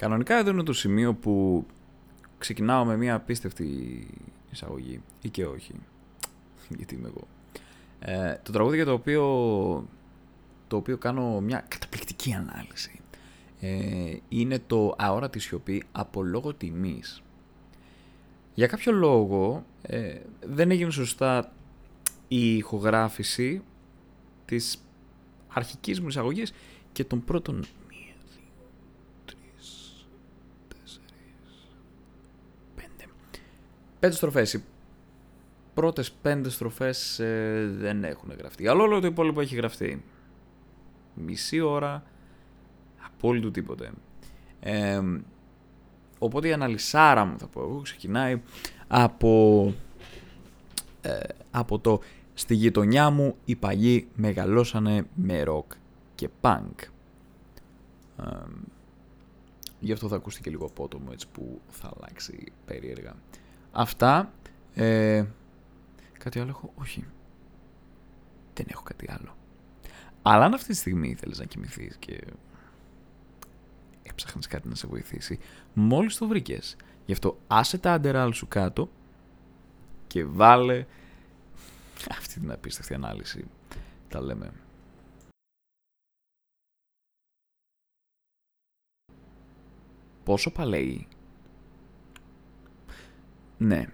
Κανονικά εδώ είναι το σημείο που ξεκινάω με μια απίστευτη εισαγωγή ή και όχι. Γιατί είμαι εγώ. Ε, το τραγούδι για το οποίο, το οποίο κάνω μια καταπληκτική ανάλυση ε, είναι το «Αόρατη σιωπή» από λόγο τιμής. Για κάποιο λόγο ε, δεν έγινε σωστά η ηχογράφηση της αρχικής μου εισαγωγής και των πρώτων μία, δύο, τρεις, τέσσερις, πέντε. Πέντε στροφές. Οι πρώτες πέντε στροφές ε, δεν έχουν γραφτεί. Αλλά όλο το υπόλοιπο έχει γραφτεί. Μισή ώρα, απόλυτο τίποτε. Ε, οπότε η αναλυσάρα μου θα πω εγώ ξεκινάει από, ε, από το Στη γειτονιά μου οι παλιοί μεγαλώσανε με ροκ και πανκ. γι' αυτό θα ακούστηκε λίγο απότομο έτσι που θα αλλάξει περίεργα. Αυτά. Ε, κάτι άλλο έχω; Όχι. Δεν έχω κάτι άλλο. Αλλά αν αυτή τη στιγμή θέλεις να κοιμηθείς και έψαχνες κάτι να σε βοηθήσει, μόλις το βρήκες. Γι' αυτό άσε τα αντεράλ σου κάτω και βάλε αυτή την απίστευτη ανάλυση τα λέμε. Πόσο παλαιοί. Ναι.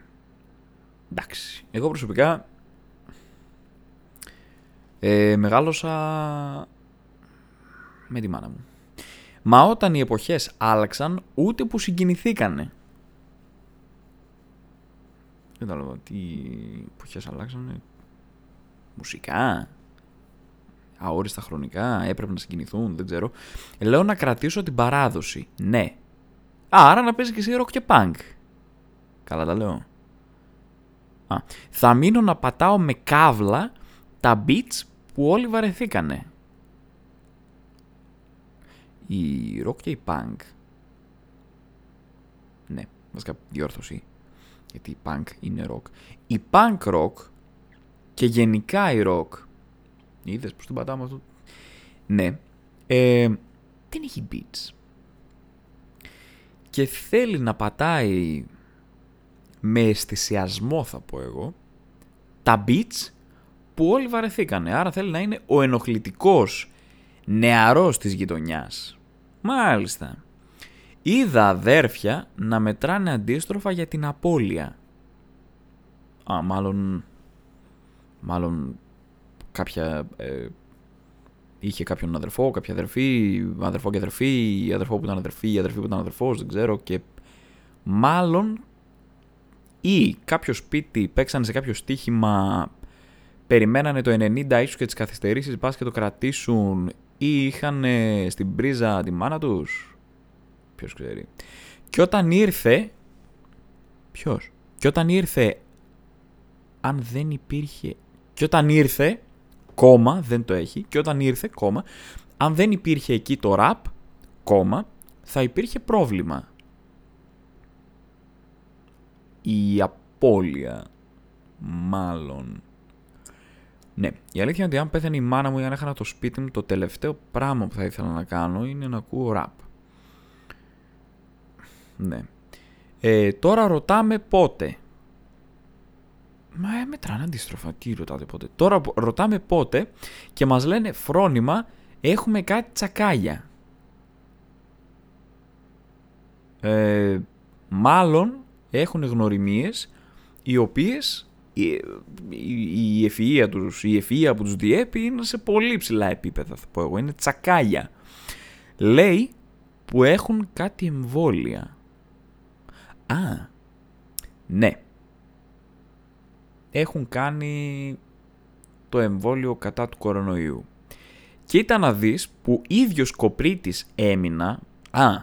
Εντάξει. Εγώ προσωπικά ε, μεγάλωσα με τη μάνα μου. Μα όταν οι εποχές άλλαξαν, ούτε που συγκινηθήκανε. Δεν κατάλαβα τι εποχές αλλάξανε, μουσικά, αόριστα χρονικά, έπρεπε να συγκινηθούν, δεν ξέρω. Λέω να κρατήσω την παράδοση. Ναι. Άρα να παίζει και εσύ rock και punk. Καλά τα λέω. Α, θα μείνω να πατάω με κάβλα τα beats που όλοι βαρεθήκανε. Η rock και η punk. Ναι, βασικά διόρθωση. Γιατί η punk είναι rock. Η punk rock και γενικά η rock. Είδες πως την πατάμε αυτό; Ναι. Ε, δεν έχει beats. Και θέλει να πατάει με αισθησιασμό θα πω εγώ τα beats που όλοι βαρεθήκανε. Άρα θέλει να είναι ο ενοχλητικός νεαρός της γειτονιάς. Μάλιστα. Είδα αδέρφια να μετράνε αντίστροφα για την απώλεια. Α, μάλλον μάλλον κάποια ε, είχε κάποιον αδερφό, κάποια αδερφή, αδερφό και αδερφή, αδερφό που ήταν αδερφή, αδερφή που ήταν αδερφός, δεν ξέρω και μάλλον ή κάποιο σπίτι παίξανε σε κάποιο στοίχημα περιμένανε το 90 ίσως και τις καθυστερήσεις πας και το κρατήσουν ή είχαν στην πρίζα τη μάνα τους; Ποιος ξέρει. Και όταν ήρθε... Ποιος; Και όταν ήρθε... Αν δεν υπήρχε και όταν ήρθε, κόμμα, δεν το έχει, και όταν ήρθε, κόμμα, αν δεν υπήρχε εκεί το rap, κόμμα, θα υπήρχε πρόβλημα. Η απώλεια, μάλλον. Ναι, η αλήθεια είναι ότι αν πέθανε η μάνα μου ή αν έχανα το σπίτι μου, το τελευταίο πράγμα που θα ήθελα να κάνω είναι να ακούω rap. Ναι. Ε, τώρα ρωτάμε πότε. Μα ε, μετράνε αντίστροφα. Τι ρωτάτε πότε. Τώρα ρωτάμε πότε και μας λένε φρόνημα έχουμε κάτι τσακάλια. Ε, μάλλον έχουν γνωριμίες οι οποίες η, η, η ευφυΐα τους, η ευφυΐα που τους διέπει είναι σε πολύ ψηλά επίπεδα θα πω εγώ. Είναι τσακάλια. Λέει που έχουν κάτι εμβόλια. Α, ναι έχουν κάνει το εμβόλιο κατά του κορονοϊού. Κοίτα να δεις που ίδιος κοπρίτης έμεινα, α,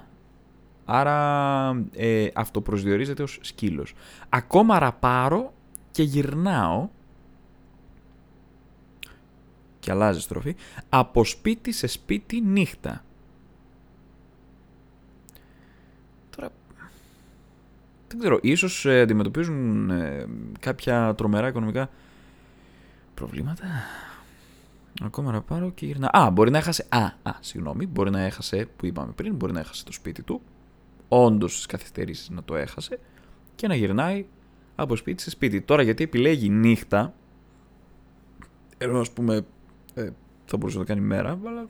άρα ε, αυτοπροσδιορίζεται ως σκύλος. Ακόμα ραπάρω και γυρνάω και αλλάζει στροφή, από σπίτι σε σπίτι νύχτα. δεν ξέρω, ίσως ε, αντιμετωπίζουν ε, κάποια τρομερά οικονομικά προβλήματα. Ακόμα να και γυρνά. Α, μπορεί να έχασε. Α, α, συγγνώμη, μπορεί να έχασε, που είπαμε πριν, μπορεί να έχασε το σπίτι του. Όντως τι καθυστερήσεις να το έχασε και να γυρνάει από σπίτι σε σπίτι. Τώρα γιατί επιλέγει νύχτα, ενώ ας πούμε ε, θα μπορούσε να το κάνει μέρα, αλλά.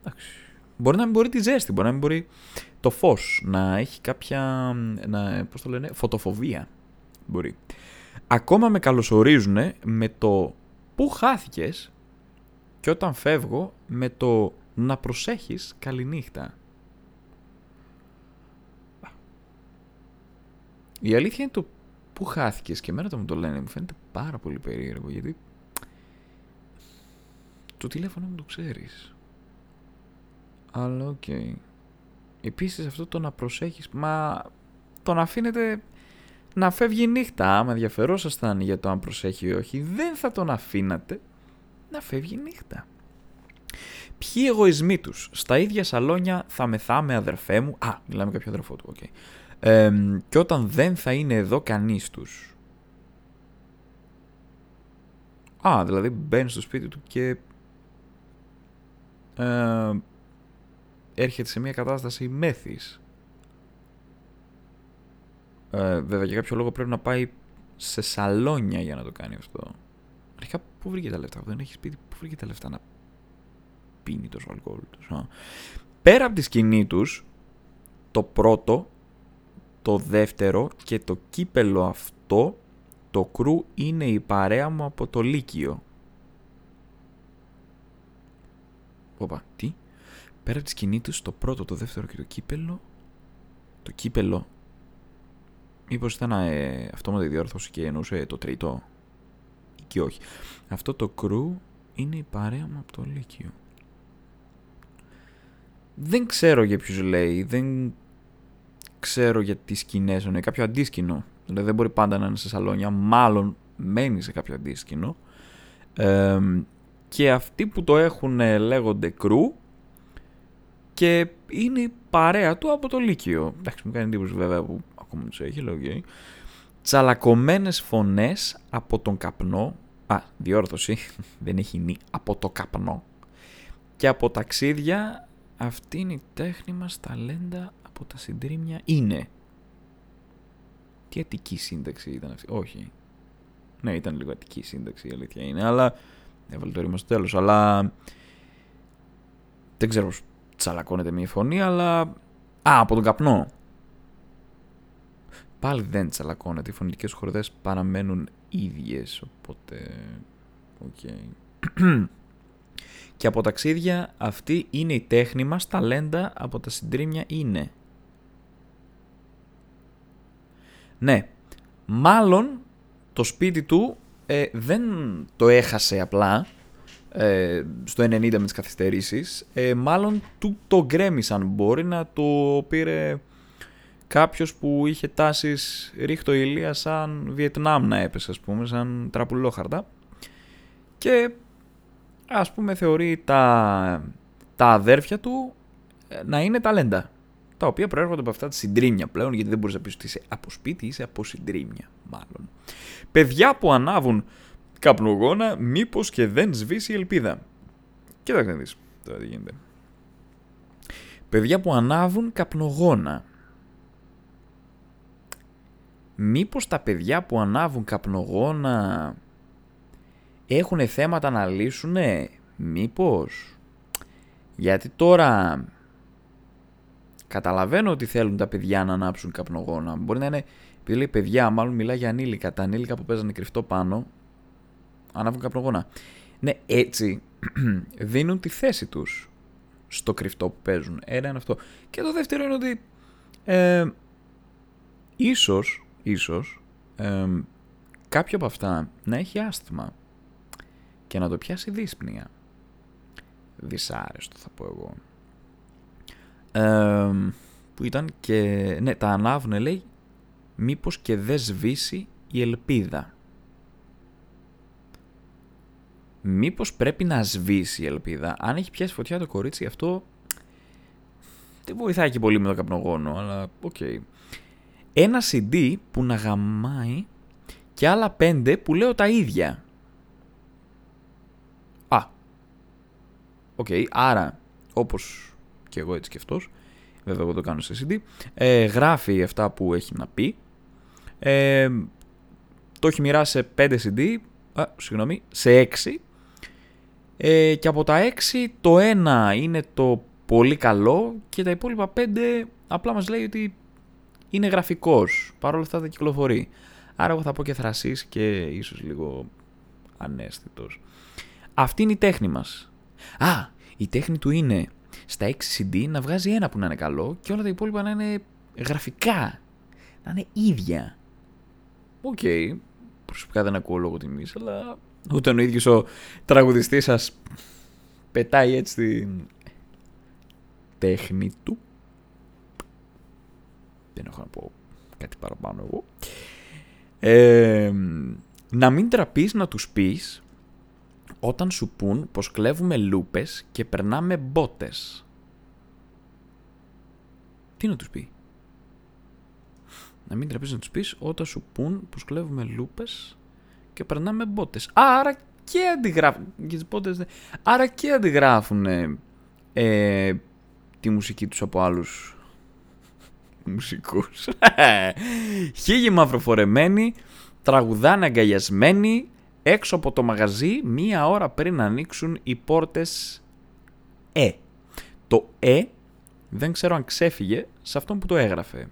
Εντάξει. Μπορεί να μην μπορεί τη ζέστη, μπορεί να μην μπορεί το φως, να έχει κάποια. Να, πώς το λένε, φωτοφοβία. Μπορεί. Ακόμα με καλωσορίζουν με το πού χάθηκες και όταν φεύγω με το να προσέχεις καληνύχτα. Η αλήθεια είναι το πού χάθηκες και εμένα το μου το λένε μου φαίνεται πάρα πολύ περίεργο γιατί το τηλέφωνο μου το ξέρεις. Αλλά ok. Okay. Επίσης αυτό το να προσέχεις, μα το να αφήνετε να φεύγει νύχτα. Άμα ενδιαφερόσασταν για το αν προσέχει ή όχι, δεν θα τον αφήνατε να φεύγει νύχτα. Ποιοι εγωισμοί τους; Στα ίδια σαλόνια θα μεθάμε αδερφέ μου. Α, μιλάμε κάποιο αδερφό του, οκ. Και όταν δεν θα είναι εδώ κανείς τους. Α, δηλαδή μπαίνει στο σπίτι του και ε, έρχεται σε μια κατάσταση μέθης. Ε, βέβαια για κάποιο λόγο πρέπει να πάει σε σαλόνια για να το κάνει αυτό. Αρχικά πού βρήκε τα λεφτά, δεν έχει σπίτι, πού βρήκε τα λεφτά να πίνει τόσο αλκοόλ τους. Πέρα από τη σκηνή τους, το πρώτο, το δεύτερο και το κύπελο αυτό, το κρού είναι η παρέα μου από το Λύκειο. Οπα, τι; Πέρα από τη σκηνή τους, το πρώτο, το δεύτερο και το κύπελο, το κύπελο Μήπως ήταν ε, αυτόματη διόρθωση και εννοούσε το τρίτο ή και όχι. Αυτό το κρού είναι η παρέα μου από το Λύκειο. Δεν ξέρω για ποιους λέει, δεν ξέρω για τις σκηνές είναι κάποιο αντίσκηνο. Δηλαδή δεν μπορεί πάντα να είναι σε σαλόνια, μάλλον μένει σε κάποιο αντίσκηνο. και αυτοί που το έχουν λέγονται κρού και είναι η παρέα του από το Λύκειο. Εντάξει, μου κάνει εντύπωση βέβαια που ακόμα τους έχει, λέω okay. Τσαλακωμένες φωνές από τον καπνό. Α, διόρθωση, δεν έχει νη, από το καπνό. Και από ταξίδια, αυτή είναι η τέχνη μας, ταλέντα από τα συντρίμια είναι. Τι αττική σύνταξη ήταν αυτή, όχι. Ναι, ήταν λίγο αττική σύνταξη η αλήθεια είναι, αλλά έβαλε το ρήμα στο τέλος, αλλά δεν ξέρω πώς τσαλακώνεται μια φωνή, αλλά... Α, από τον καπνό. Πάλι δεν τσαλακώνεται, οι φωνητικές χορδές παραμένουν ίδιες, οπότε... Οκ. και από ταξίδια αυτή είναι η τέχνη μας, ταλέντα από τα συντρίμμια είναι. Ναι, μάλλον το σπίτι του ε, δεν το έχασε απλά ε, στο 90 με τις καθυστερήσεις, ε, μάλλον του το γκρέμισαν, μπορεί να το πήρε κάποιος που είχε τάσεις ρίχ' το Ηλία σαν Βιετνάμ να έπεσε ας πούμε, σαν τραπουλόχαρτα. Και ας πούμε θεωρεί τα, τα αδέρφια του ε, να είναι ταλέντα τα οποία προέρχονται από αυτά τα συντρίμια πλέον γιατί δεν μπορείς να πεις ότι είσαι από σπίτι, είσαι από συντρίμια μάλλον. Παιδιά που ανάβουν καπνογόνα μήπως και δεν σβήσει η ελπίδα. Κοίταξε να δεις τώρα τι γίνεται. Παιδιά που ανάβουν καπνογόνα μήπως τα παιδιά που ανάβουν καπνογόνα έχουν θέματα να λύσουνε, μήπως; Γιατί τώρα καταλαβαίνω ότι θέλουν τα παιδιά να ανάψουν καπνογόνα. Μπορεί να είναι, επειδή λέει παιδιά, μάλλον μιλάει για ανήλικα. Τα ανήλικα που παίζανε κρυφτό πάνω, ανάβουν καπνογόνα. Ναι, έτσι δίνουν τη θέση τους στο κρυφτό που παίζουν. Ένα είναι αυτό. Και το δεύτερο είναι ότι ε, ίσως ίσως κάποιο από αυτά να έχει άσθημα και να το πιάσει δύσπνοια. Δυσάρεστο θα πω εγώ. Που ήταν και... Ναι, τα ανάβουνε λέει μήπως και δεν σβήσει η ελπίδα. Μήπως πρέπει να σβήσει η ελπίδα. Αν έχει πιάσει φωτιά το κορίτσι αυτό δεν βοηθάει και πολύ με το καπνογόνο, αλλά ok. Okay ένα CD που να γαμάει και άλλα πέντε που λέω τα ίδια. Α, ok, okay, άρα όπως και εγώ έτσι και αυτός, βέβαια εγώ το κάνω σε CD, ε, γράφει αυτά που έχει να πει, ε, το έχει μοιράσει σε 5 CD, α, συγγνώμη, σε 6, ε, και από τα 6 το ένα είναι το πολύ καλό και τα υπόλοιπα 5 απλά μας λέει ότι είναι γραφικός, παρόλα αυτά τα κυκλοφορεί. Άρα εγώ θα πω και θρασύς και ίσως λίγο αναίσθητος. Αυτή είναι η τέχνη μας. Α, η τέχνη του είναι στα 6 CD να βγάζει ένα που να είναι καλό και όλα τα υπόλοιπα να είναι γραφικά. Να είναι ίδια. Ok. Okay. Προσωπικά δεν ακούω λόγο τιμής, αλλά ούτε ο ίδιος ο τραγουδιστής σας πετάει έτσι την τέχνη του. Δεν έχω να πω κάτι παραπάνω εγώ. Ε, να μην τραπείς να τους πεις όταν σου πούν πως κλέβουμε λούπες και περνάμε μπότες. Τι να τους πει; Να μην τραπείς να τους πεις όταν σου πούν πως κλέβουμε λούπες και περνάμε μπότες. Άρα και αντιγράφουν. Μπότες, άρα και αντιγράφουν ε, τη μουσική τους από άλλους μουσικούς. Χίλιοι μαυροφορεμένοι, τραγουδάνε αγκαλιασμένοι, έξω από το μαγαζί μία ώρα πριν ανοίξουν οι πόρτες Ε. Το Ε δεν ξέρω αν ξέφυγε σε αυτόν που το έγραφε.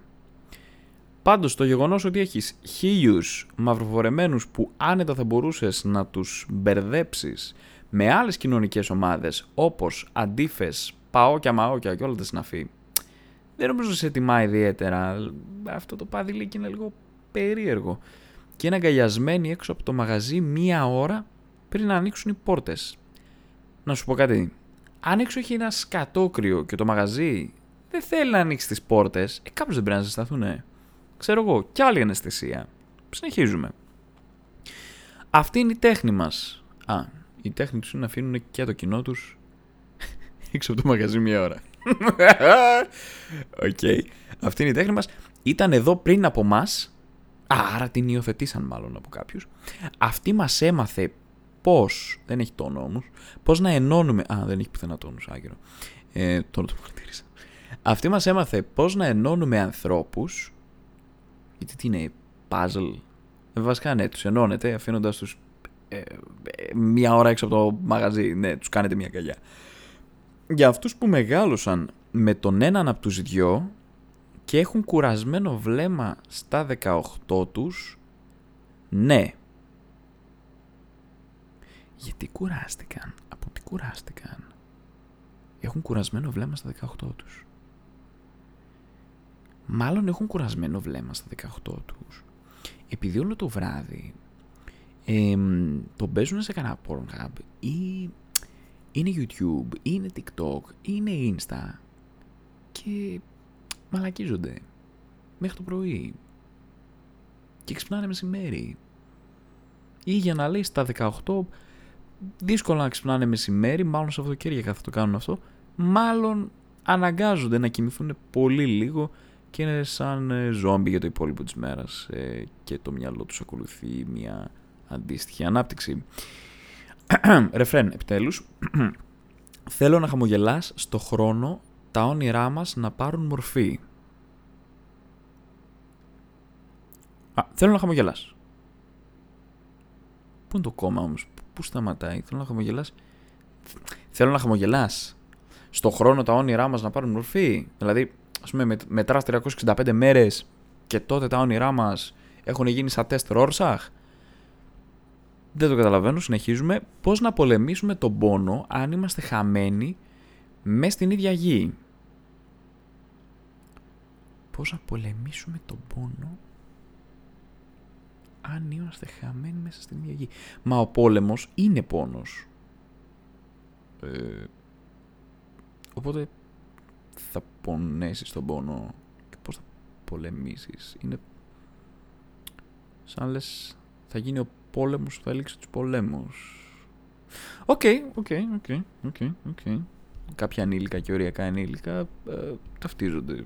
Πάντως το γεγονός ότι έχεις χίλιους μαυροφορεμένους που άνετα θα μπορούσες να τους μπερδέψεις με άλλες κοινωνικές ομάδες όπως αντίφες, παόκια, μαόκια και όλα τα συναφή δεν νομίζω σε τιμά ιδιαίτερα. Αυτό το παδιλίκι είναι λίγο περίεργο και είναι αγκαλιασμένοι έξω από το μαγαζί μία ώρα πριν να ανοίξουν οι πόρτες. Να σου πω κάτι. Αν έξω έχει ένα σκατόκρυο και το μαγαζί δεν θέλει να ανοίξει τις πόρτες, ε, κάπως δεν πρέπει να ζεσταθούν. Ξέρω εγώ, κι άλλη αναισθησία. Συνεχίζουμε. Αυτή είναι η τέχνη μας. Α, η τέχνη τους είναι να αφήνουν και το κοινό τους έξω από το μαγαζί μία ώρα. Ok. okay. Αυτή είναι η τέχνη μας. Ήταν εδώ πριν από μας Άρα την υιοθετήσαν μάλλον από κάποιους. Αυτή μας έμαθε πώς. Δεν έχει τόνο όμως. Πώς να ενώνουμε. Α, δεν έχει πουθενά τόνο, άγγελο. Ε, τώρα το παρατήρησα. Αυτή μας έμαθε πώς να ενώνουμε ανθρώπους. Γιατί τι είναι, puzzle. Ε, βασικά ναι, τους ενώνετε αφήνοντας τους ε, ε, μία ώρα έξω από το μαγαζί. Ναι, τους κάνετε μία καγιά. Για αυτούς που μεγάλωσαν με τον έναν από τους δυο, και έχουν κουρασμένο βλέμμα στα 18 τους, ναι. Γιατί κουράστηκαν, από τι κουράστηκαν; Έχουν κουρασμένο βλέμμα στα 18 τους. Μάλλον έχουν κουρασμένο βλέμμα στα 18 τους. Επειδή όλο το βράδυ ε, το παίζουν σε κανένα Pornhub ή είναι YouTube, ή είναι TikTok, ή είναι Insta και μαλακίζονται μέχρι το πρωί και ξυπνάνε μεσημέρι. Ή για να λέει στα 18, δύσκολο να ξυπνάνε μεσημέρι, μάλλον Σαββατοκύριακα θα το κάνουν αυτό, μάλλον αναγκάζονται να κοιμηθούν πολύ λίγο και είναι σαν ε, ζόμπι για το υπόλοιπο της μέρας ε, και το μυαλό τους ακολουθεί μια αντίστοιχη ανάπτυξη. Ρεφρέν, επιτέλους. Θέλω να χαμογελάς στο χρόνο τα όνειρά μας να πάρουν μορφή. Α, θέλω να χαμογελάς. Πού είναι το κόμμα όμως, πού σταματάει, θέλω να χαμογελάς. Θέλω να χαμογελάς. Στο χρόνο τα όνειρά μας να πάρουν μορφή. Δηλαδή, ας πούμε, μετράς 365 μέρες και τότε τα όνειρά μας έχουν γίνει σαν τεστ Ρόρσαχ. Δεν το καταλαβαίνω, συνεχίζουμε. Πώς να πολεμήσουμε τον πόνο αν είμαστε χαμένοι μέσα στην ίδια γη; Πώς να πολεμήσουμε τον πόνο αν είμαστε χαμένοι μέσα στην ίδια γη. Μα ο πόλεμος είναι πόνος. Ε, οπότε θα πονέσεις τον πόνο και πώς θα πολεμήσεις. Είναι σαν λες θα γίνει ο πόλεμος που θα λήξει τους πολέμους. Ok, ok, ok, ok, ok. Κάποια ανήλικα και οριακά ανήλικα ε, ταυτίζονται με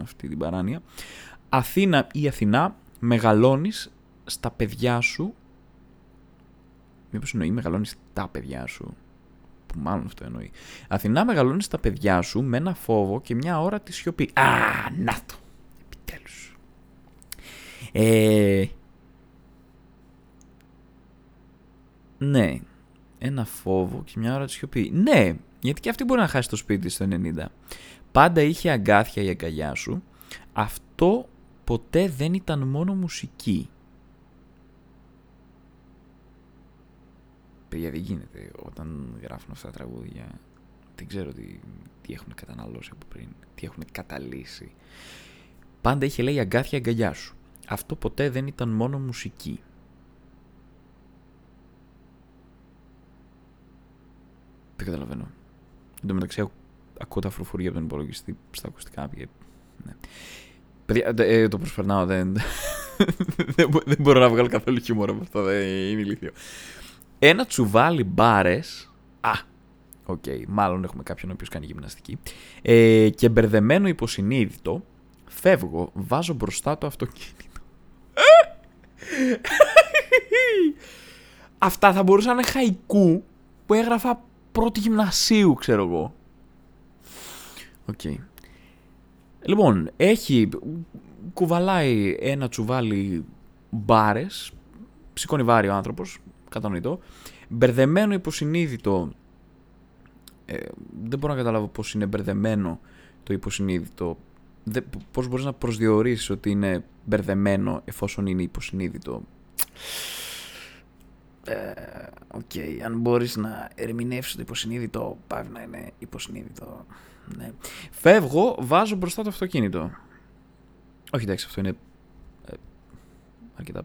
αυτή την παράνοια. Αθήνα ή Αθηνά, μεγαλώνεις στα παιδιά σου. Μήπως εννοεί μεγαλώνεις τα παιδιά σου. που μάλλον αυτό εννοεί. Αθηνά μεγαλώνεις τα παιδιά σου με ένα φόβο και μια αόρατη σιωπή. Α, να το. Επιτέλους. Ε, ναι. Ένα φόβο και μια ώρα τη σιωπή. Ναι, γιατί και αυτή μπορεί να χάσει το σπίτι στο 90. Πάντα είχε αγκάθια η αγκαλιά σου. Αυτό ποτέ δεν ήταν μόνο μουσική. Παιδιά δεν γίνεται όταν γράφουν αυτά τα τραγούδια. Δεν ξέρω τι, τι έχουν καταναλώσει από πριν, τι έχουν καταλύσει. Πάντα είχε λέει αγκάθια αγκαλιά σου. Αυτό ποτέ δεν ήταν μόνο μουσική. Δεν καταλαβαίνω. Εν τω μεταξύ ακούω τα φρουφουρία από τον υπολογιστή στα ακουστικά. Ναι. Παιδιά, ε, το προσπερνάω, δεν, δεν, δεν μπορώ να βγάλω καθόλου χιούμορ από αυτό, δεν είναι ηλίθιο. Ένα τσουβάλι μπάρες. Α, ok, okay, μάλλον έχουμε κάποιον ο οποίος κάνει γυμναστική. Ε, και μπερδεμένο υποσυνείδητο, φεύγω, βάζω μπροστά το αυτοκίνητο. Αυτά θα μπορούσαν να είναι χαϊκού που έγραφα πρώτη γυμνασίου, ξέρω εγώ. Ok. Okay. Λοιπόν, έχει, κουβαλάει ένα τσουβάλι μπάρες, σηκώνει βάρη ο άνθρωπος, κατανοητό, μπερδεμένο υποσυνείδητο, ε, δεν μπορώ να καταλάβω πώς είναι μπερδεμένο το υποσυνείδητο, δεν, πώς μπορείς να προσδιορίσεις ότι είναι μπερδεμένο εφόσον είναι υποσυνείδητο. Ε, ok, okay. αν μπορείς να ερμηνεύσεις το υποσυνείδητο, πάει να είναι υποσυνείδητο. Ναι. Φεύγω, βάζω μπροστά το αυτοκίνητο. Όχι εντάξει, αυτό είναι ε, αρκετά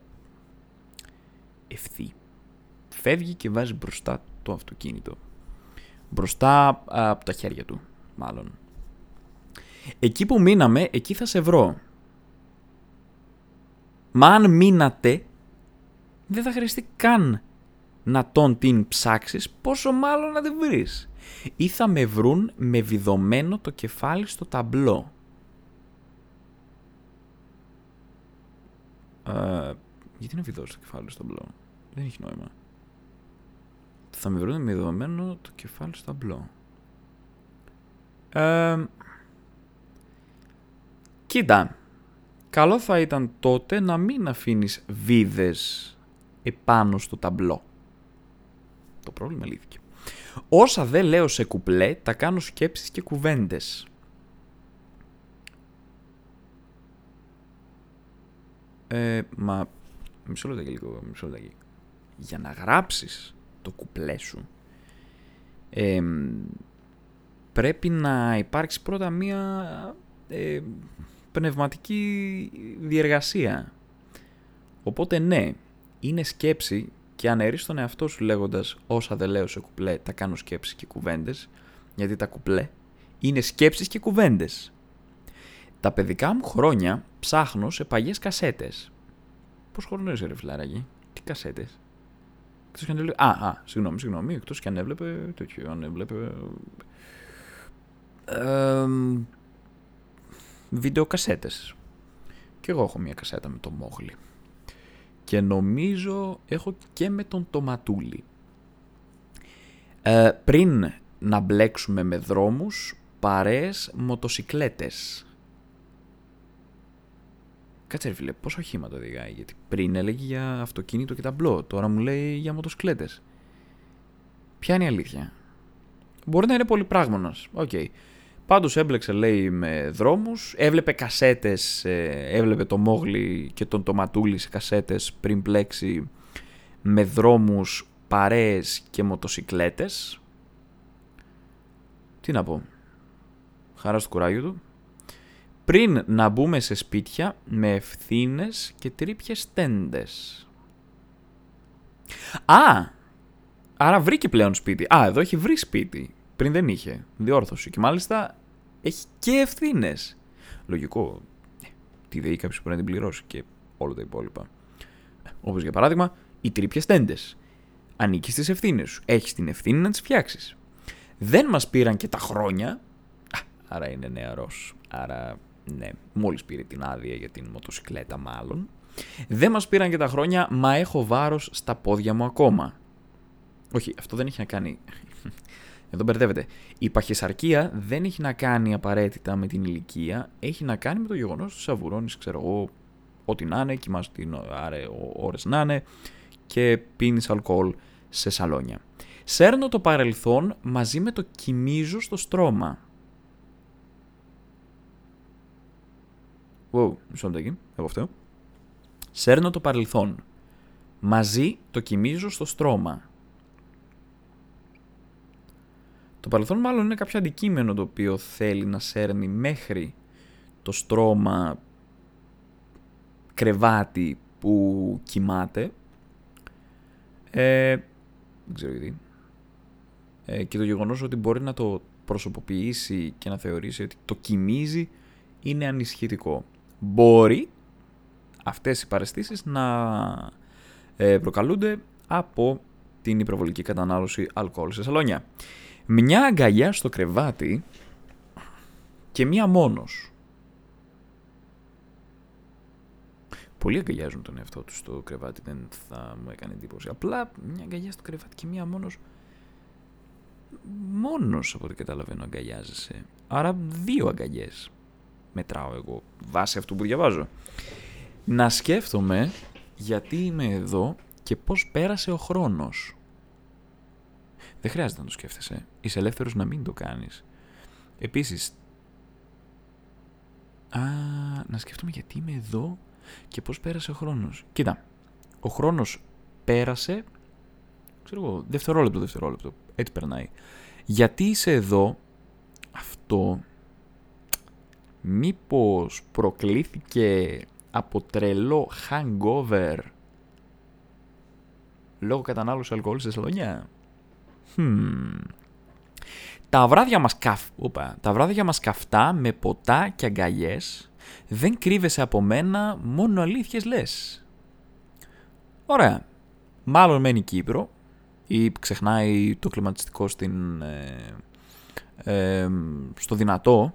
ευθύ. Φεύγει και βάζει μπροστά το αυτοκίνητο. Μπροστά από τα χέρια του, μάλλον. Εκεί που μείναμε, εκεί θα σε βρω. Μα αν μείνατε, δεν θα χρειαστεί καν να τον την ψάξεις, πόσο μάλλον να την βρεις. Ή θα με βρουν με βιδωμένο το κεφάλι στο ταμπλό. Ε, γιατί να βιδώσει το κεφάλι στο ταμπλό; Δεν έχει νόημα. Θα με βρουν με βιδωμένο το κεφάλι στο ταμπλό. Ε, κοίτα, καλό θα ήταν τότε να μην αφήνεις βίδες επάνω στο ταμπλό. Το πρόβλημα λύθηκε. Όσα δεν λέω σε κουπλέ, τα κάνω σκέψεις και κουβέντες. Ε, μα, μισό λεπτό λίγο, μισό λεπτό. Για να γράψεις το κουπλέ σου, ε, πρέπει να υπάρξει πρώτα μία ε, πνευματική διεργασία. Οπότε ναι, είναι σκέψη και αναιρείς τον εαυτό σου λέγοντας όσα δεν λέω σε κουπλέ τα κάνω σκέψεις και κουβέντες, γιατί τα κουπλέ είναι σκέψεις και κουβέντες. Τα παιδικά μου χρόνια ψάχνω σε παλιές κασέτες. Πώς χρόνο είσαι ρε φιλάραγγι, τι κασέτες; Εκτός και αν έβλεπε... Α, α, συγγνώμη, συγγνώμη, εκτός και αν έβλεπε τέτοιο, αν έβλεπε... Ε, βιντεοκασέτες. Και εγώ έχω μια κασέτα με το Μόγλι και νομίζω έχω και με τον Τοματούλη. Ε, πριν να μπλέξουμε με δρόμους, παρέες, μοτοσικλέτες. Κάτσε ρε φίλε, πόσα οχήματα οδηγάει, γιατί πριν έλεγε για αυτοκίνητο και ταμπλό, τώρα μου λέει για μοτοσικλέτες. Ποια είναι η αλήθεια; Μπορεί να είναι πολυπράγμονος, ok. Okay. Πάντως έμπλεξε λέει με δρόμους, έβλεπε κασέτες, ε, έβλεπε το Μόγλι και τον Τοματούλη σε κασέτες πριν μπλέξει με δρόμους, παρέες και μοτοσικλέτες. Τι να πω, χαράς στο κουράγιο του. Πριν να μπούμε σε σπίτια με ευθύνες και τρίπιες τέντες. Α, άρα βρήκε πλέον σπίτι. Α, εδώ έχει βρει σπίτι. Πριν δεν είχε. Διόρθωση. Και μάλιστα έχει και ευθύνες. Λογικό. Ε, τη ΔΕΗ κάποιος μπορεί να την πληρώσει και όλα τα υπόλοιπα. Όπως για παράδειγμα, οι τρύπιες τέντες. Ανήκει στις ευθύνες σου. Έχεις την ευθύνη να τις φτιάξεις. Δεν μας πήραν και τα χρόνια. άρα είναι νεαρός. Άρα, ναι, μόλις πήρε την άδεια για την μοτοσυκλέτα, μάλλον. Δεν μας πήραν και τα χρόνια, μα έχω βάρος στα πόδια μου ακόμα. Όχι, αυτό δεν έχει να κάνει Εδώ μπερδεύεται. Η παχυσαρκία δεν έχει να κάνει απαραίτητα με την ηλικία, έχει να κάνει με το γεγονός ότι σαβουρώνει, ξέρω εγώ, ό,τι να είναι, κοιμάσαι την ώρες να είναι και πίνεις αλκοόλ σε σαλόνια. Σέρνω το παρελθόν μαζί με το κοιμίζω στο στρώμα. Wow, μισό λεπτάκι, εγώ αυτό. Σέρνω το παρελθόν. Μαζί το κοιμίζω στο στρώμα. Το παρελθόν μάλλον είναι κάποιο αντικείμενο το οποίο θέλει να σέρνει μέχρι το στρώμα κρεβάτι που κοιμάται. Ε, δεν ξέρω γιατί. Ε, και το γεγονός ότι μπορεί να το προσωποποιήσει και να θεωρήσει ότι το κοιμίζει είναι ανισχυτικό. Μπορεί αυτές οι παρεστήσεις να ε, προκαλούνται από την υπερβολική κατανάλωση αλκοόλ σε σαλόνια. Μια αγκαλιά στο κρεβάτι και μία μόνος. Πολλοί αγκαλιάζουν τον εαυτό τους στο κρεβάτι, δεν θα μου έκανε εντύπωση. Απλά μια αγκαλιά στο κρεβάτι και μία μόνος. Μόνος από ό,τι καταλαβαίνω αγκαλιάζεσαι. Άρα δύο αγκαλιές μετράω εγώ βάσει αυτού που διαβάζω. Να σκέφτομαι γιατί είμαι εδώ και πώς πέρασε ο χρόνος. Δεν χρειάζεται να το σκέφτεσαι. Είσαι ελεύθερος να μην το κάνεις. Επίσης, α, να σκέφτομαι γιατί είμαι εδώ και πώς πέρασε ο χρόνος. Κοίτα, ο χρόνος πέρασε, ξέρω εγώ, δευτερόλεπτο, δευτερόλεπτο. Έτσι περνάει. Γιατί είσαι εδώ, αυτό μήπως προκλήθηκε από τρελό hangover λόγω κατανάλωσης αλκοόλ σε σαλονιά. Hmm. Τα βράδια μας, καφ... Οπα. Τα βράδια μας καυτά με ποτά και αγκαλιές δεν κρύβεσαι από μένα, μόνο αλήθειες λες. Ωραία. Μάλλον μένει Κύπρο ή ξεχνάει το κλιματιστικό στην, ε, ε, στο δυνατό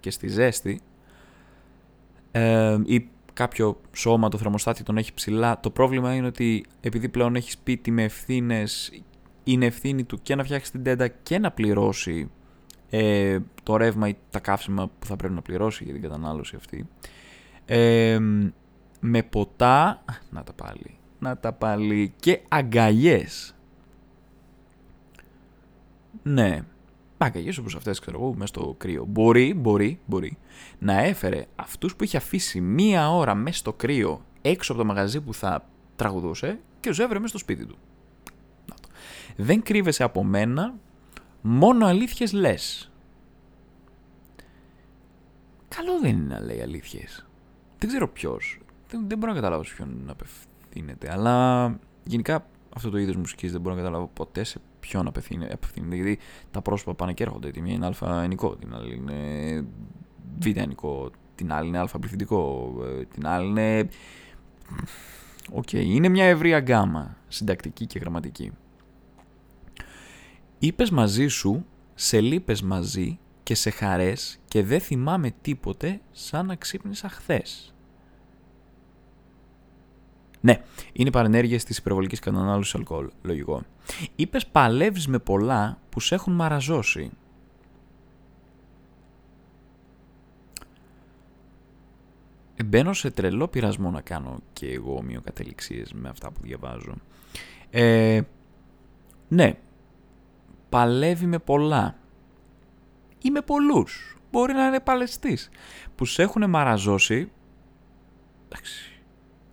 και στη ζέστη ε, ή κάποιο σώμα το θερμοστάτη τον έχει ψηλά. Το πρόβλημα είναι ότι επειδή πλέον έχεις σπίτι με ευθύνες, είναι ευθύνη του και να φτιάξει την τέντα και να πληρώσει ε, το ρεύμα ή τα καύσιμα που θα πρέπει να πληρώσει για την κατανάλωση αυτή. Ε, με ποτά, να τα πάλι, να τα πάλι και αγκαλιές. Ναι, Αγκαλιές όπως αυτές, ξέρω εγώ, μέσα στο κρύο. Μπορεί, μπορεί, μπορεί να έφερε αυτούς που είχε αφήσει μία ώρα μέσα στο κρύο έξω από το μαγαζί που θα τραγουδούσε και τους έβρε μέσα στο σπίτι του. Δεν κρύβεσαι από μένα, μόνο αλήθειες λες. Καλό δεν είναι να λέει αλήθειες. Δεν ξέρω ποιος. Δεν, δεν μπορώ να καταλάβω σε ποιον απευθύνεται. Αλλά γενικά αυτό το είδος μουσικής δεν μπορώ να καταλάβω ποτέ σε ποιον απευθύνεται. Γιατί τα πρόσωπα πάνε και έρχονται. Τη μία είναι α ενικό, την άλλη είναι β ενικό, την άλλη είναι α πληθυντικό, ε, την άλλη είναι. Οκ, είναι μια ευρεία γκάμα συντακτική και γραμματική. Είπες μαζί σου, σε λύπες μαζί και σε χαρές και δεν θυμάμαι τίποτε σαν να ξύπνησα χθες. Ναι, είναι παρενέργειες της υπερβολικής κατανάλωσης αλκοόλ. Λογικό. Είπες παλεύεις με πολλά που σε έχουν μαραζώσει. Ε, μπαίνω σε τρελό πειρασμό να κάνω και εγώ ομοιοκατεληξίες με αυτά που διαβάζω. Ε, ναι, παλεύει με πολλά ή με πολλούς. Μπορεί να είναι παλαιστής. Που σε έχουν μαραζώσει, εντάξει,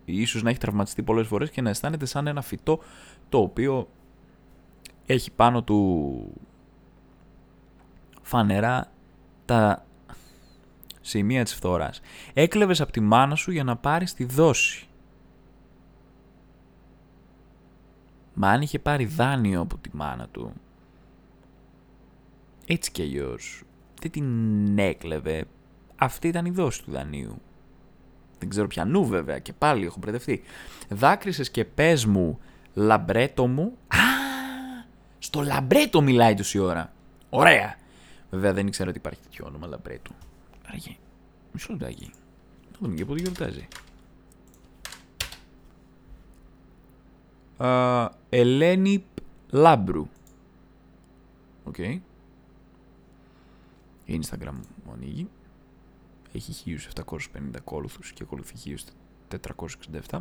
ίσως να έχει τραυματιστεί πολλές φορές και να αισθάνεται σαν ένα φυτό το οποίο έχει πάνω του φανερά τα σημεία της φθοράς. Έκλεβες από τη μάνα σου για να πάρεις τη δόση. Μα αν είχε πάρει δάνειο από τη μάνα του, έτσι κι αλλιώς, δεν την έκλεβε. Αυτή ήταν η δόση του δανείου δεν ξέρω πιανού βέβαια και πάλι έχω μπερδευτεί. Δάκρυσες και πες μου λαμπρέτο μου. Α, στο λαμπρέτο μιλάει τόση ώρα. Ωραία. Βέβαια δεν ήξερα ότι υπάρχει τέτοιο όνομα λαμπρέτο. Άραγε, μισό λεπτάκι. Να δούμε και πότε γιορτάζει. Uh, Ελένη Λάμπρου. Ok. Okay. Instagram μου ανοίγει. Έχει 1750 ακόλουθους και ακολουθεί 1467.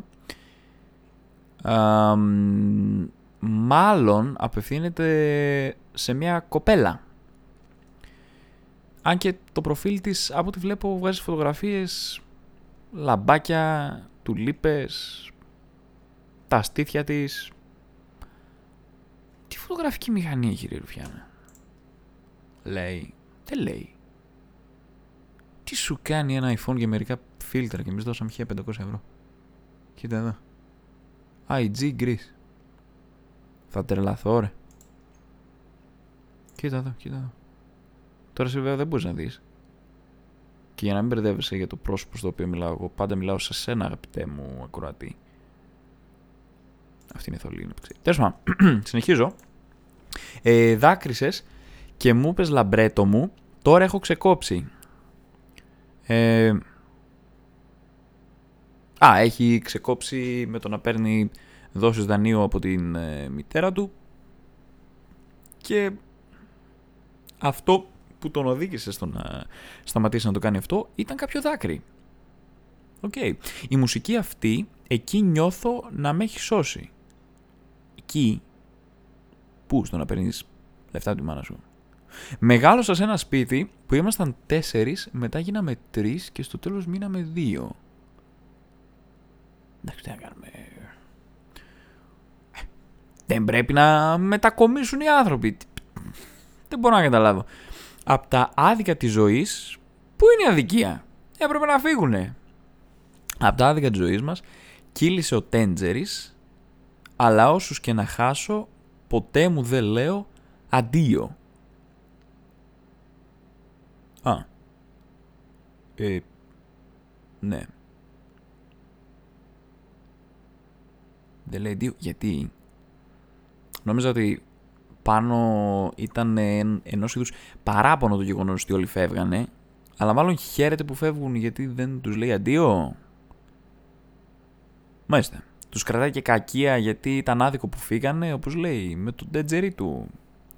Εμ, μάλλον απευθύνεται σε μια κοπέλα. Αν και το προφίλ της, από ό,τι βλέπω, βγάζει φωτογραφίες, λαμπάκια, τουλίπες, τα στήθια της. Τι φωτογραφική μηχανή έχει ρε Ρουφιάνα; Λέει. Δεν λέει. Τι σου κάνει ένα iPhone για μερικά φίλτρα και εμείς δώσαμε 1500 ευρώ. Κοίτα εδώ. IG Greece. Θα τρελαθώ ρε. Κοίτα εδώ, κοίτα εδώ. Τώρα σε βέβαια δεν μπορείς να δεις. Και για να μην μπερδεύεσαι για το πρόσωπο στο οποίο μιλάω εγώ, πάντα μιλάω σε σένα αγαπητέ μου ακροατή. Αυτή είναι η θολή. Τέλος πάντων, συνεχίζω. Ε, δάκρυσες και μου είπε λαμπρέτο μου, τώρα έχω ξεκόψει. Ε, α, έχει ξεκόψει με το να παίρνει δόσεις δανείου από την ε, μητέρα του και αυτό που τον οδήγησε στο να σταματήσει να το κάνει αυτό ήταν κάποιο δάκρυ. Οκ. Η μουσική αυτή, εκεί νιώθω να με έχει σώσει. Εκεί, πού στο να παίρνεις λεφτά του μάνα σου. Μεγάλωσα σε ένα σπίτι που ήμασταν τέσσερις, μετά γίναμε τρεις και στο τέλος μείναμε δύο. Εντάξει, τι να κάνουμε. Ε, δεν πρέπει να μετακομίσουν οι άνθρωποι. Δεν μπορώ να καταλάβω. Από τα άδικα της ζωής, πού είναι η αδικία; Έπρεπε να φύγουνε. Από τα άδικα της ζωής μας, κύλησε ο Τέντζερης, αλλά όσους και να χάσω, ποτέ μου δεν λέω αντίο. Α. Ε, ναι. Δεν λέει δύο. Γιατί. Νόμιζα ότι πάνω ήταν ενός είδους παράπονο το γεγονός ότι όλοι φεύγανε. Αλλά μάλλον χαίρεται που φεύγουν γιατί δεν τους λέει αντίο. Μάλιστα. Τους κρατάει και κακία γιατί ήταν άδικο που φύγανε, όπως λέει, με τον τετζερί του.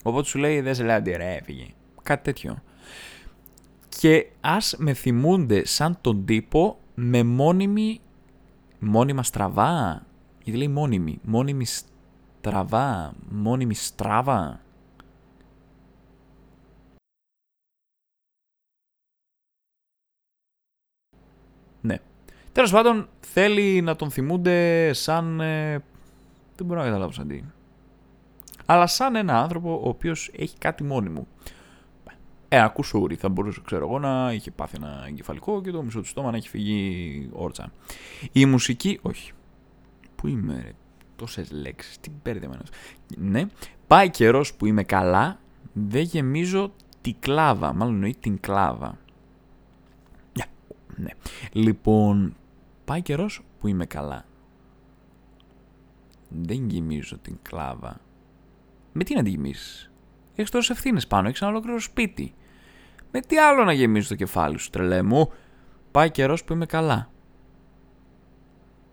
Οπότε σου λέει δεν σε λέει αντίο ρε, έφυγε. Κάτι τέτοιο και ας με θυμούνται σαν τον τύπο με μόνιμη, μόνιμα στραβά, γιατί λέει μόνιμη, μόνιμη στραβά, μόνιμη στράβα. Ναι. Τέλος πάντων, θέλει να τον θυμούνται σαν... Ε, δεν μπορώ να καταλάβω σαν τι. Αλλά σαν ένα άνθρωπο ο οποίος έχει κάτι μόνιμο ένα κουσούρι θα μπορούσε, ξέρω εγώ, να είχε πάθει ένα εγκεφαλικό και το μισό του στόμα να έχει φύγει όρτσα. Η μουσική, όχι. Πού είμαι, ρε, τόσες λέξεις, τι μπέρδεμα Ναι, πάει καιρός που είμαι καλά, δεν γεμίζω τη κλάβα, μάλλον εννοεί την κλάβα. Ναι, ναι. Λοιπόν, πάει καιρός που είμαι καλά. Δεν γεμίζω την κλάβα. Με τι να τη γεμίσεις; Έχεις τόσες ευθύνες πάνω, έχεις ένα ολόκληρο σπίτι. Με τι άλλο να γεμίσει το κεφάλι σου, τρελέ μου; Πάει καιρός που είμαι καλά.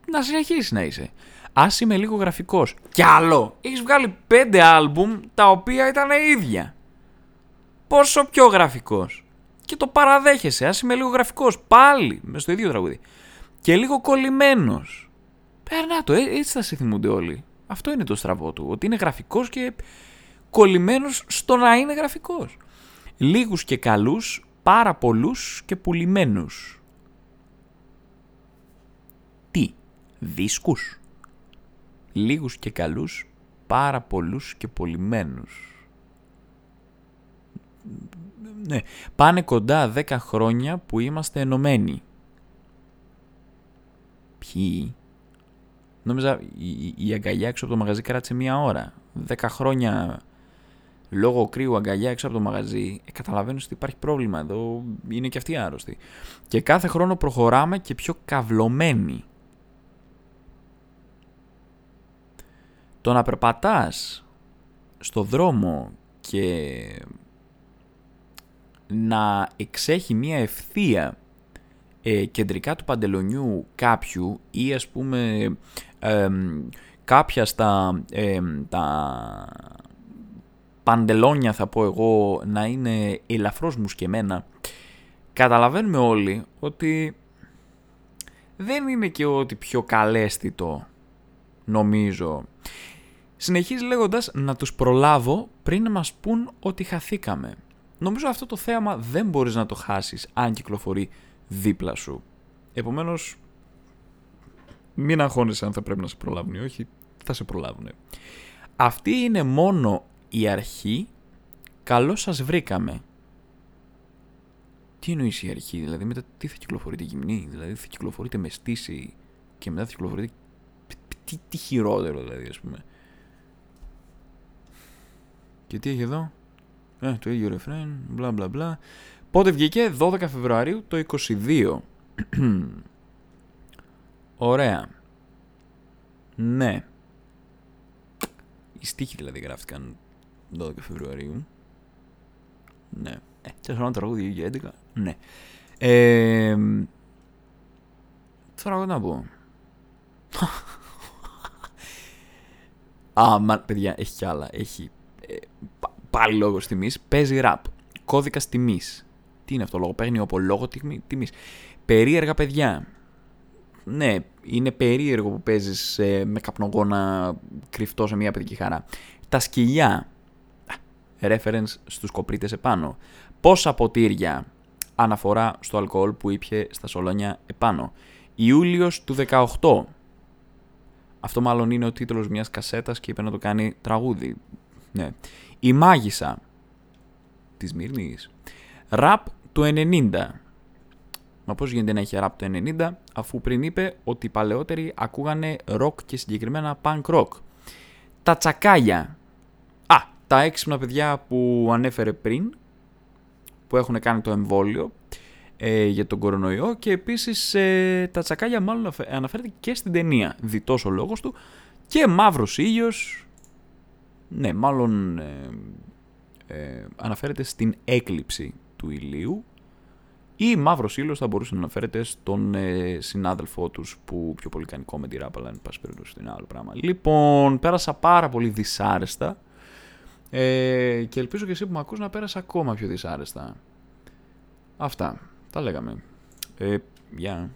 Να συνεχίσεις να είσαι. Α είμαι λίγο γραφικός. Κι άλλο! Έχεις βγάλει πέντε άλμπουμ τα οποία ήταν ίδια. Πόσο πιο γραφικός. Και το παραδέχεσαι. Α είμαι λίγο γραφικός. Πάλι μες στο ίδιο τραγούδι. Και λίγο κολλημένος. Περνά το, ε, έτσι θα σε θυμούνται όλοι. Αυτό είναι το στραβό του. Ότι είναι γραφικός και κολλημένος στο να είναι γραφικός λίγους και καλούς, πάρα πολλούς και πουλημένους. Τι, δίσκους; Λίγους και καλούς, πάρα πολλούς και πολυμένους. Ναι, πάνε κοντά 10 χρόνια που είμαστε ενωμένοι. Ποιοι; Νόμιζα η, η αγκαλιά έξω από το μαγαζί κράτησε μία ώρα. 10 χρόνια λόγω κρύου αγκαλιά έξω από το μαγαζί, ε, καταλαβαίνω ότι υπάρχει πρόβλημα εδώ, είναι και αυτοί άρρωστοι. Και κάθε χρόνο προχωράμε και πιο καυλωμένοι. Το να περπατάς στο δρόμο και να εξέχει μία ευθεία ε, κεντρικά του παντελονιού κάποιου ή ας πούμε ε, κάποια στα τα παντελόνια θα πω εγώ να είναι ελαφρώς μουσκεμένα, καταλαβαίνουμε όλοι ότι δεν είναι και ότι πιο καλέσθητο νομίζω. Συνεχίζει λέγοντας να τους προλάβω πριν να μας πούν ότι χαθήκαμε. Νομίζω αυτό το θέαμα δεν μπορείς να το χάσεις αν κυκλοφορεί δίπλα σου. Επομένως, μην αγχώνεσαι αν θα πρέπει να σε προλάβουν ή όχι, θα σε προλάβουν. Αυτή είναι μόνο η αρχή, καλώς σας βρήκαμε. Τι εννοείς η αρχή, δηλαδή μετά τι θα κυκλοφορείτε γυμνή, δηλαδή θα κυκλοφορείτε με στήση και μετά θα κυκλοφορείτε... Τι, τι χειρότερο δηλαδή ας πούμε. Και τι έχει εδώ; Ε, το ίδιο ρεφρέν, μπλα μπλα μπλα. Πότε βγήκε, 12 Φεβρουαρίου το 22. Ωραία. Ναι. Οι στίχοι δηλαδή γράφτηκαν 12 Φεβρουαρίου. Ναι. Ε, τέσσερα τραγούδι 2011. Ναι. Ε, τώρα να πω. Α, μα, παιδιά, έχει κι άλλα. Έχει ε, πάλι λόγος τιμής. Παίζει ραπ. Κώδικα τιμής. Τι είναι αυτό λόγο, παίρνει από λόγο τιμής. Περίεργα παιδιά. Ναι, είναι περίεργο που παίζεις ε, με καπνογόνα κρυφτό σε μια παιδική χαρά. Τα σκυλιά. Reference στους κοπρίτες επάνω. Πόσα ποτήρια αναφορά στο αλκοόλ που ήπια στα σολόνια επάνω. Ιούλιος του 18. Αυτό μάλλον είναι ο τίτλος μιας κασέτας και είπε να το κάνει τραγούδι. Ναι. Η μάγισσα της Μύρνης. Ραπ του 90. Μα πώς γίνεται να έχει ραπ το 90 αφού πριν είπε ότι οι παλαιότεροι ακούγανε ροκ και συγκεκριμένα punk rock. Τα τσακάλια. Α, τα έξυπνα παιδιά που ανέφερε πριν που έχουν κάνει το εμβόλιο ε, για τον κορονοϊό και επίσης ε, τα τσακάλια μάλλον αναφέρεται και στην ταινία, διτός ο λόγος του και μαύρος ήλιος, ναι μάλλον ε, ε, αναφέρεται στην έκλειψη του ηλίου ή μαύρος ήλιος θα μπορούσε να αναφέρεται στον ε, συνάδελφό τους που πιο πολύ κάνει comedy rap, αλλά εν πάση περιπτώσει είναι άλλο πράγμα. Λοιπόν, πέρασα πάρα πολύ δυσάρεστα. Ε, και ελπίζω και εσύ που με ακούς να πέρασα ακόμα πιο δυσάρεστα. Αυτά. Τα λέγαμε. Ε, γεια.